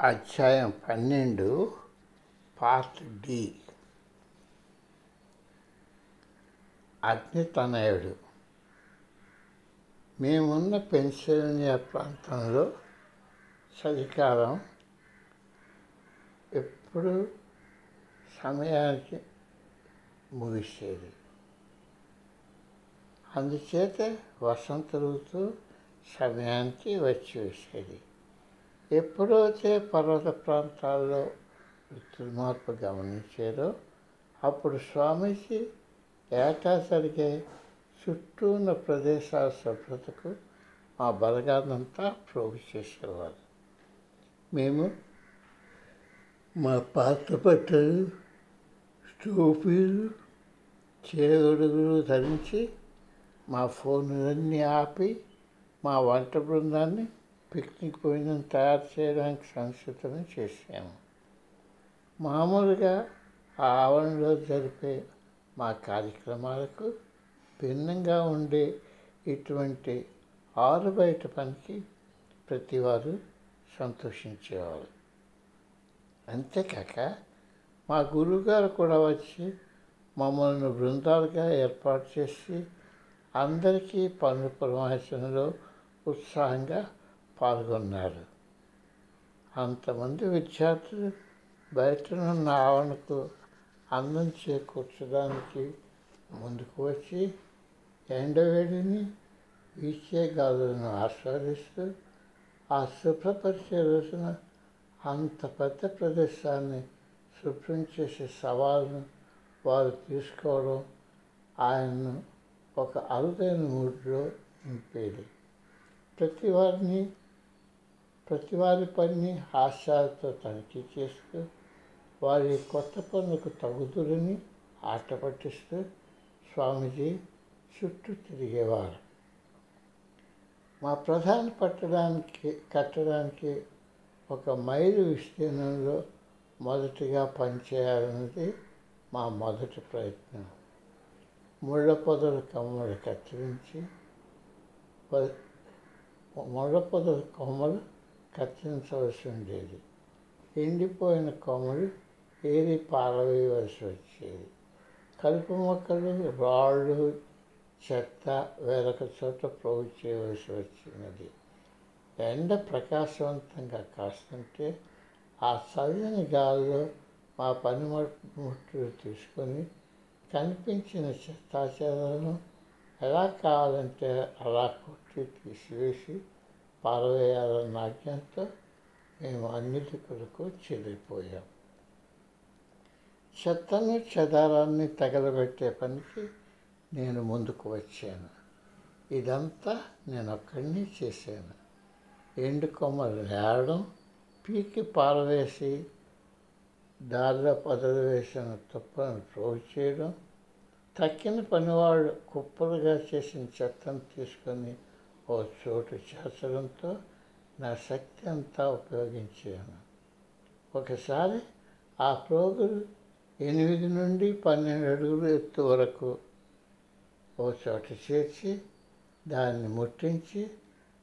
అధ్యాయం పన్నెండు part D. అగ్నితనయుడు. మేమున్న పెన్సిల్వేనియా ప్రాంతంలో చలికాలం ఎప్పుడు సమయానికి ముగిసేది. అందుచేత వసంత ఋతువు సమయానికి వచ్చి వేసేది. ఎప్పుడైతే పర్వత ప్రాంతాల్లో మార్పు గమనించారో అప్పుడు స్వామీజీ ఏటా జరిగే చుట్టూ ఉన్న ప్రదేశాల శుభ్రతకు మా బలగానంతా ప్రోగు చేసేవారు. మేము మా పాత బట్టలు టోపీలు చేగొడుగులు ధరించి మా ఫోన్లన్నీ ఆపి మా వంట బృందాన్ని పిక్నిక్ భోజనం తయారు చేయడానికి సంసిద్ధం చేశాము. మామూలుగా ఆ ఆవరణలో జరిపే మా కార్యక్రమాలకు భిన్నంగా ఉండే ఇటువంటి ఆరు బయట పనికి ప్రతివారు సంతోషించేవారు. అంతేకాక మా గురువుగారు కూడా వచ్చి మమ్మల్ని బృందాలుగా ఏర్పాటు చేసి అందరికీ పనుల పురమాచనలో ఉత్సాహంగా పాల్గొన్నారు. అంతమంది విద్యార్థులు బయటనున్న ఆవరణకు అందం చేకూర్చడానికి ముందుకు వచ్చి ఎండవేడిని వీచే గాలులను ఆస్వాదిస్తూ ఆ శుభ్రపరిచే రోజున అంత పెద్ద ప్రదేశాన్ని శుభ్రం చేసే సవాలును వారు తీసుకోవడం ఆయన్ను ఒక అరుదైన మూడ్లో నింపేది. ప్రతి వారిని ప్రతి వారి పనిని హాస్యాలతో తనిఖీ చేస్తూ వారి కొత్త పనులకు తగుదురని ఆట పట్టిస్తూ స్వామీజీ చుట్టూ తిరిగేవారు. మా ప్రధాన పట్టడానికి కట్టడానికి ఒక మైలు విస్తీర్ణంలో మొదటిగా పనిచేయాలన్నది మా మొదటి ప్రయత్నం. ముళ్ళ పొదల కొమ్మలు కత్తిరించి ముళ్ళ పొదల కొమ్మలు కత్తిరించవలసి ఉండేది. ఎండిపోయిన కొమ్మలు ఏరి పారవేయవలసి వచ్చేది. కలుపు మొక్కలు రాళ్ళు చెత్త వేరొక చోట ప్రోగు చేయవలసి వచ్చినది. ఎండ ప్రకాశవంతంగా కాస్తుంటే ఆ చల్లని గాలిలో మా పనిముట్లు తీసుకొని కనిపించిన చెత్తాచెదలను ఎలా కావాలంటే అలా కొట్టి తీసివేసి పారవేయాలన్న ఆజ్ఞంతో మేము అన్నిటికులకు చెల్లిపోయాం చెదిరిపోయాం. చెత్తను చెదారాన్ని తగలబెట్టే పనికి నేను ముందుకు వచ్చాను. ఇదంతా నేను ఒక్కడిని చేశాను. ఎండు కొమ్మలు లేడం పీకి పారవేసి దారిలో పదవి వేసిన తుప్పను ప్రోగు చేయడం తక్కిన పనివాడు కుప్పలుగా చేసిన చెత్తను తీసుకొని ఓ చోటు చేర్చడంతో నా శక్తి అంతా ఉపయోగించాను ఒకసారి ఆ ప్రోగులు ఎనిమిది నుండి పన్నెండు అడుగులు ఎత్తు వరకు ఓ చోట చేర్చి దాన్ని ముట్టించి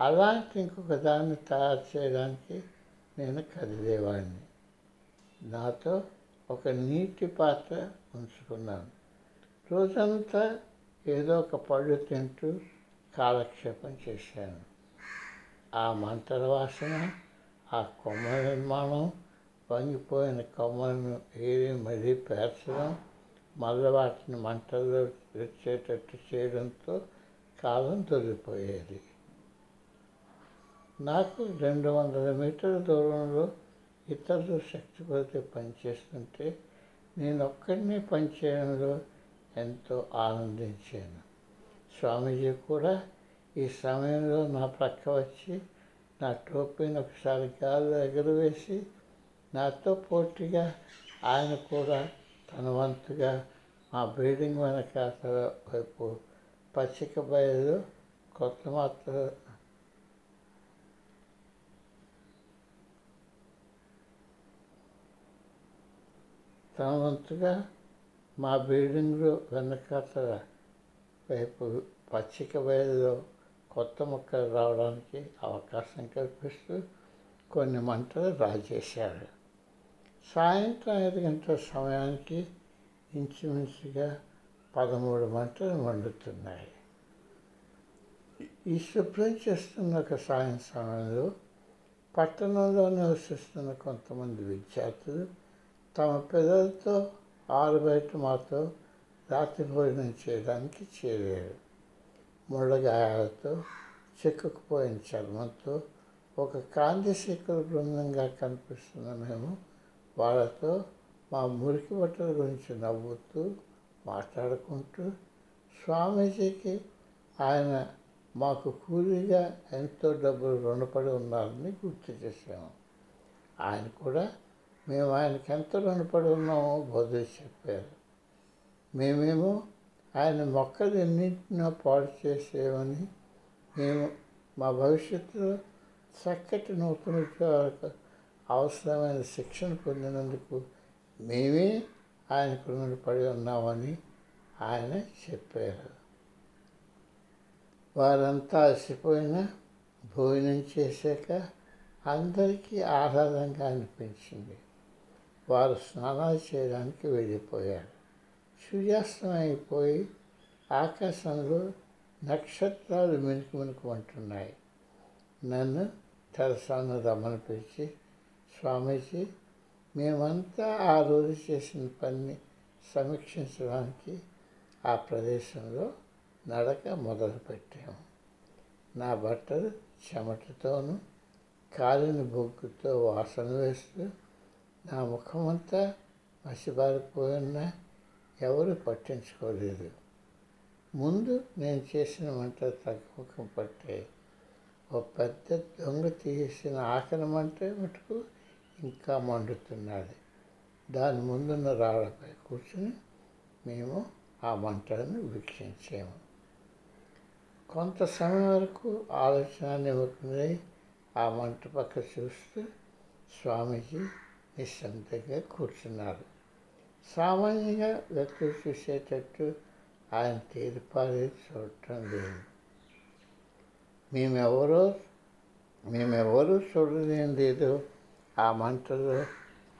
అలాంటి ఇంకొక దాన్ని తయారు చేయడానికి నేను కదిలేవాడిని నాతో ఒక నీటి పాత్ర ఉంచుకున్నాను. రోజంతా ఏదో ఒక పళ్ళు తింటూ కాలక్షేపం చేశాను. ఆ మంటల వాసన ఆ కొమ్మ నిర్మాణం వంగిపోయిన కొమ్మలను ఏరి మరీ పేర్చడం మళ్ళీ వాటిని మంటల్లో వచ్చేటట్టు చేయడంతో కాలం తొలిపోయేది నాకు రెండు వందల మీటర్ల దూరంలో ఇతరులు శక్తి కొరత పనిచేస్తుంటే నేను ఒక్కడిని పనిచేయడంలో ఎంతో ఆనందించాను. స్వామీజీ కూడా ఈ సమయంలో నా ప్రక్క వచ్చి నా టోపీని ఒకసారి గాల్లో ఎగురవేసి నాతో పోటీగా ఆయన కూడా తన వంతుగా మా బిల్డింగ్ వెనకాతల వైపు పచ్చిక బయలు కొత్త మాత్ర తన వంతుగా మా బిల్డింగ్లో వెనకాతల వైపు పచ్చిక బయలులో కొత్త మొక్కలు రావడానికి అవకాశం కల్పిస్తూ కొన్ని మంటలు రాజేశారు. సాయంత్రం ఐదు గంటల సమయానికి ఇంచుమించుగా పదమూడు మంటలు మండుతున్నాయి. ఈ శుభ్రం చేస్తున్న ఒక సాయం సమయంలో పట్టణంలో నివసిస్తున్న కొంతమంది విద్యార్థులు తమ పిల్లలతో ఆరు బయట మాతో రాత్రి భోజనం చేయడానికి చేరారు. ముళ్ళగాయాలతో చిక్కుకుపోయిన చర్మంతో ఒక కాంతిశేఖర బృందంగా కనిపిస్తున్న మేము వాళ్ళతో మా మురికి బట్టల గురించి నవ్వుతూ మాట్లాడుకుంటూ స్వామీజీకి ఆయన మాకు కూలీగా ఎంతో డబ్బులు రుణపడి ఉన్నారని గుర్తు చేశాము ఆయన కూడా మేము ఆయనకి ఎంత రుణపడి ఉన్నామో బదులు చెప్పారు. మేమేమో ఆయన మొక్కలు ఎన్నింటినో పాడు చేసేవని మేము మా భవిష్యత్తులో చక్కటి నూతన ఉద్యోగాలకు అవసరమైన శిక్షణ పొందినందుకు మేమే ఆయనకు రుణపడి ఉన్నామని ఆయన చెప్పారు. వారంతా అలసిపోయినా భోజనం చేశాక అందరికీ ఆహ్లాదంగా అనిపించింది. వారు స్నానాలు చేయడానికి వెళ్ళిపోయారు. సూర్యాస్తమైపోయి అయిపోయి ఆకాశంలో నక్షత్రాలు మెనుకు మెనుకు అంటున్నాయి. నన్ను తెరసాను రమ్మని పిలిచి స్వామీజీ మేమంతా ఆ రోజు చేసిన పని సమీక్షించడానికి ఆ ప్రదేశంలో నడక మొదలుపెట్టాము నా బట్టలు చెమటతోనూ కాలిన బొగ్గుతో వాసన వేస్తూ నా ముఖమంతా మసిబారిపోయిన ఎవరు పట్టించుకోలేదు. ముందు నేను చేసిన మంట తగ్గుముఖం పట్టే ఓ పెద్ద దొంగ తీసిన ఆకలి మంట మటుకు ఇంకా మండుతున్నది. దాని ముందున్న రాళ్ళపై కూర్చుని మేము ఆ మంటలను వీక్షించాము. కొంత సమయం వరకు ఆలోచన నిమగ్నై ఆ మంట పక్క చూస్తూ స్వామీజీ నిశ్శబ్దంగా కూర్చున్నారు. సామాన్యంగా వ్యక్తులు చూసేటట్టు ఆయన తీర్పాలి చూడటం లేదు మేమెవరో మేమెవరూ చూడలేం లేదో ఆ మంటలు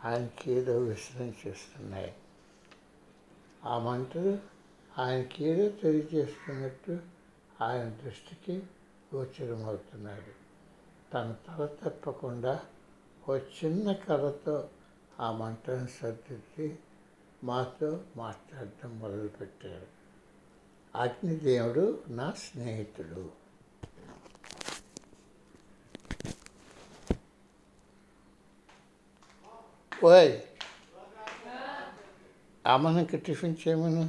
ఆయనకేదో ఏదో విషయం చేస్తున్నాయి ఆ మంటలు ఆయనకేదో తెలియజేస్తున్నట్టు ఆయన దృష్టికి గోచరమవుతున్నాడు తన తల తప్పకుండా ఓ చిన్న కళతో ఆ మంటను సర్దిద్ది మాతో మాట్లాడటం మొదలుపెట్టాడు అగ్నిదేవుడు నా స్నేహితుడు. ఓయ్! అమ్మనికి టిఫిన్ చేయమను?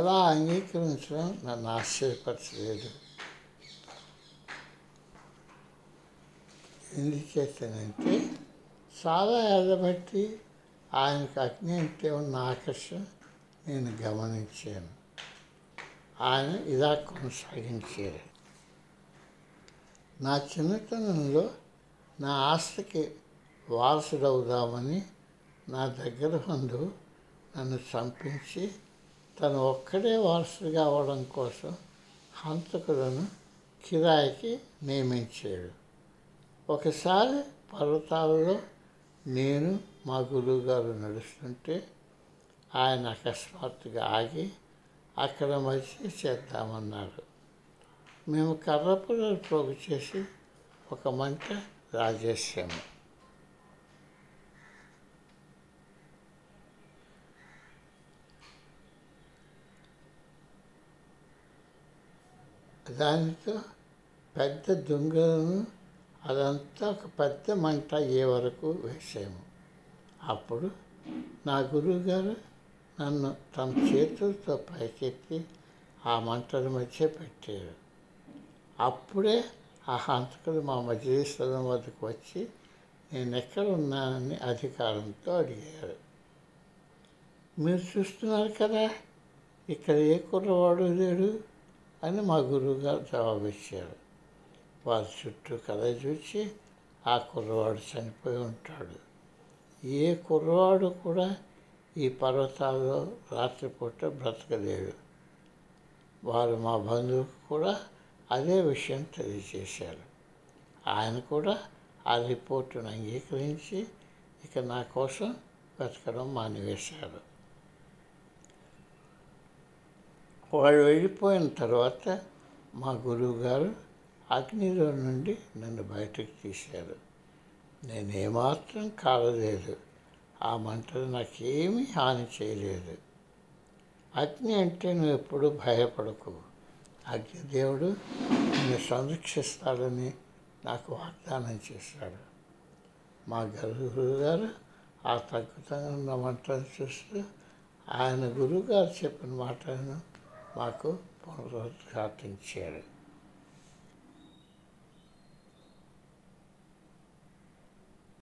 ఎలా అంగీకరించడం నన్ను ఆశ్చర్యపరచలేదు ఎందుచేతనంటే చాలా ఏళ్ళ ఆయనకు అగ్ని అంటే ఉన్న ఆకర్షణ నేను గమనించాను ఆయన ఇలా కొనసాగించారు నా చిన్నతనంలో నా ఆస్తికి వారసుడవుదామని నా దగ్గర బంధువు నన్ను చంపించి తను ఒక్కడే వారసుడిగా అవ్వడం కోసం హంతకులను కిరాయికి నియమించాడు. ఒకసారి పర్వతాలలో నేను మా గురువుగారు నడుస్తుంటే ఆయన అకస్మాత్తుగా ఆగి అక్కడ మధ్య చేద్దామన్నారు. మేము కర్రపుల్లలు పోగు చేసి ఒక మంట రాజేశాము. దానితో పెద్ద దుంగలను అదంతా ఒక పెద్ద మంట అయ్యే వరకు వేసాము. అప్పుడు నా గురువుగారు నన్ను తన చేతులతో పైకెత్తి ఆ మంటల మధ్య పెట్టారు. అప్పుడే ఆ హంతకులు మా మధ్య స్థలం వద్దకు వచ్చి నేను ఎక్కడ ఉన్నానని అధికారంతో అడిగారు. మీరు చూస్తున్నారు కదా ఇక్కడ ఏ కుర్రవాడు లేడు? అని మా గురువుగారు జవాబిచ్చారు. వారి చుట్టూ కథ చూసి ఆ కుర్రవాడు చనిపోయి ఉంటాడు. ఏ కుర్రవాడు కూడా ఈ పర్వతాల్లో రాత్రిపూట బ్రతకలేడు వారు మా బంధువుకు కూడా అదే విషయం తెలియజేశారు. ఆయన కూడా ఆ రిపోర్టును అంగీకరించి ఇక నా కోసం బ్రతకడం మానివేశారు. వాళ్ళు వెళ్ళిపోయిన తర్వాత మా గురువు గారు అగ్నిలో నుండి నన్ను బయటకు తీశారు. నేను ఏమాత్రం కాలలేదు. ఆ మంటలు నాకేమీ హాని చేయలేదు. అగ్ని అంటే నువ్వు ఎప్పుడు భయపడకు. అగ్నిదేవుడు నిన్ను సంరక్షిస్తాడని నాకు వాగ్దానం చేశాడు. మా గురువు గారు ఆ తగ్గుతంగా ఉన్న మంటను చూస్తూ ఆయన గురువుగారు చెప్పిన మాటలను మాకు పునరుద్ఘాటించారు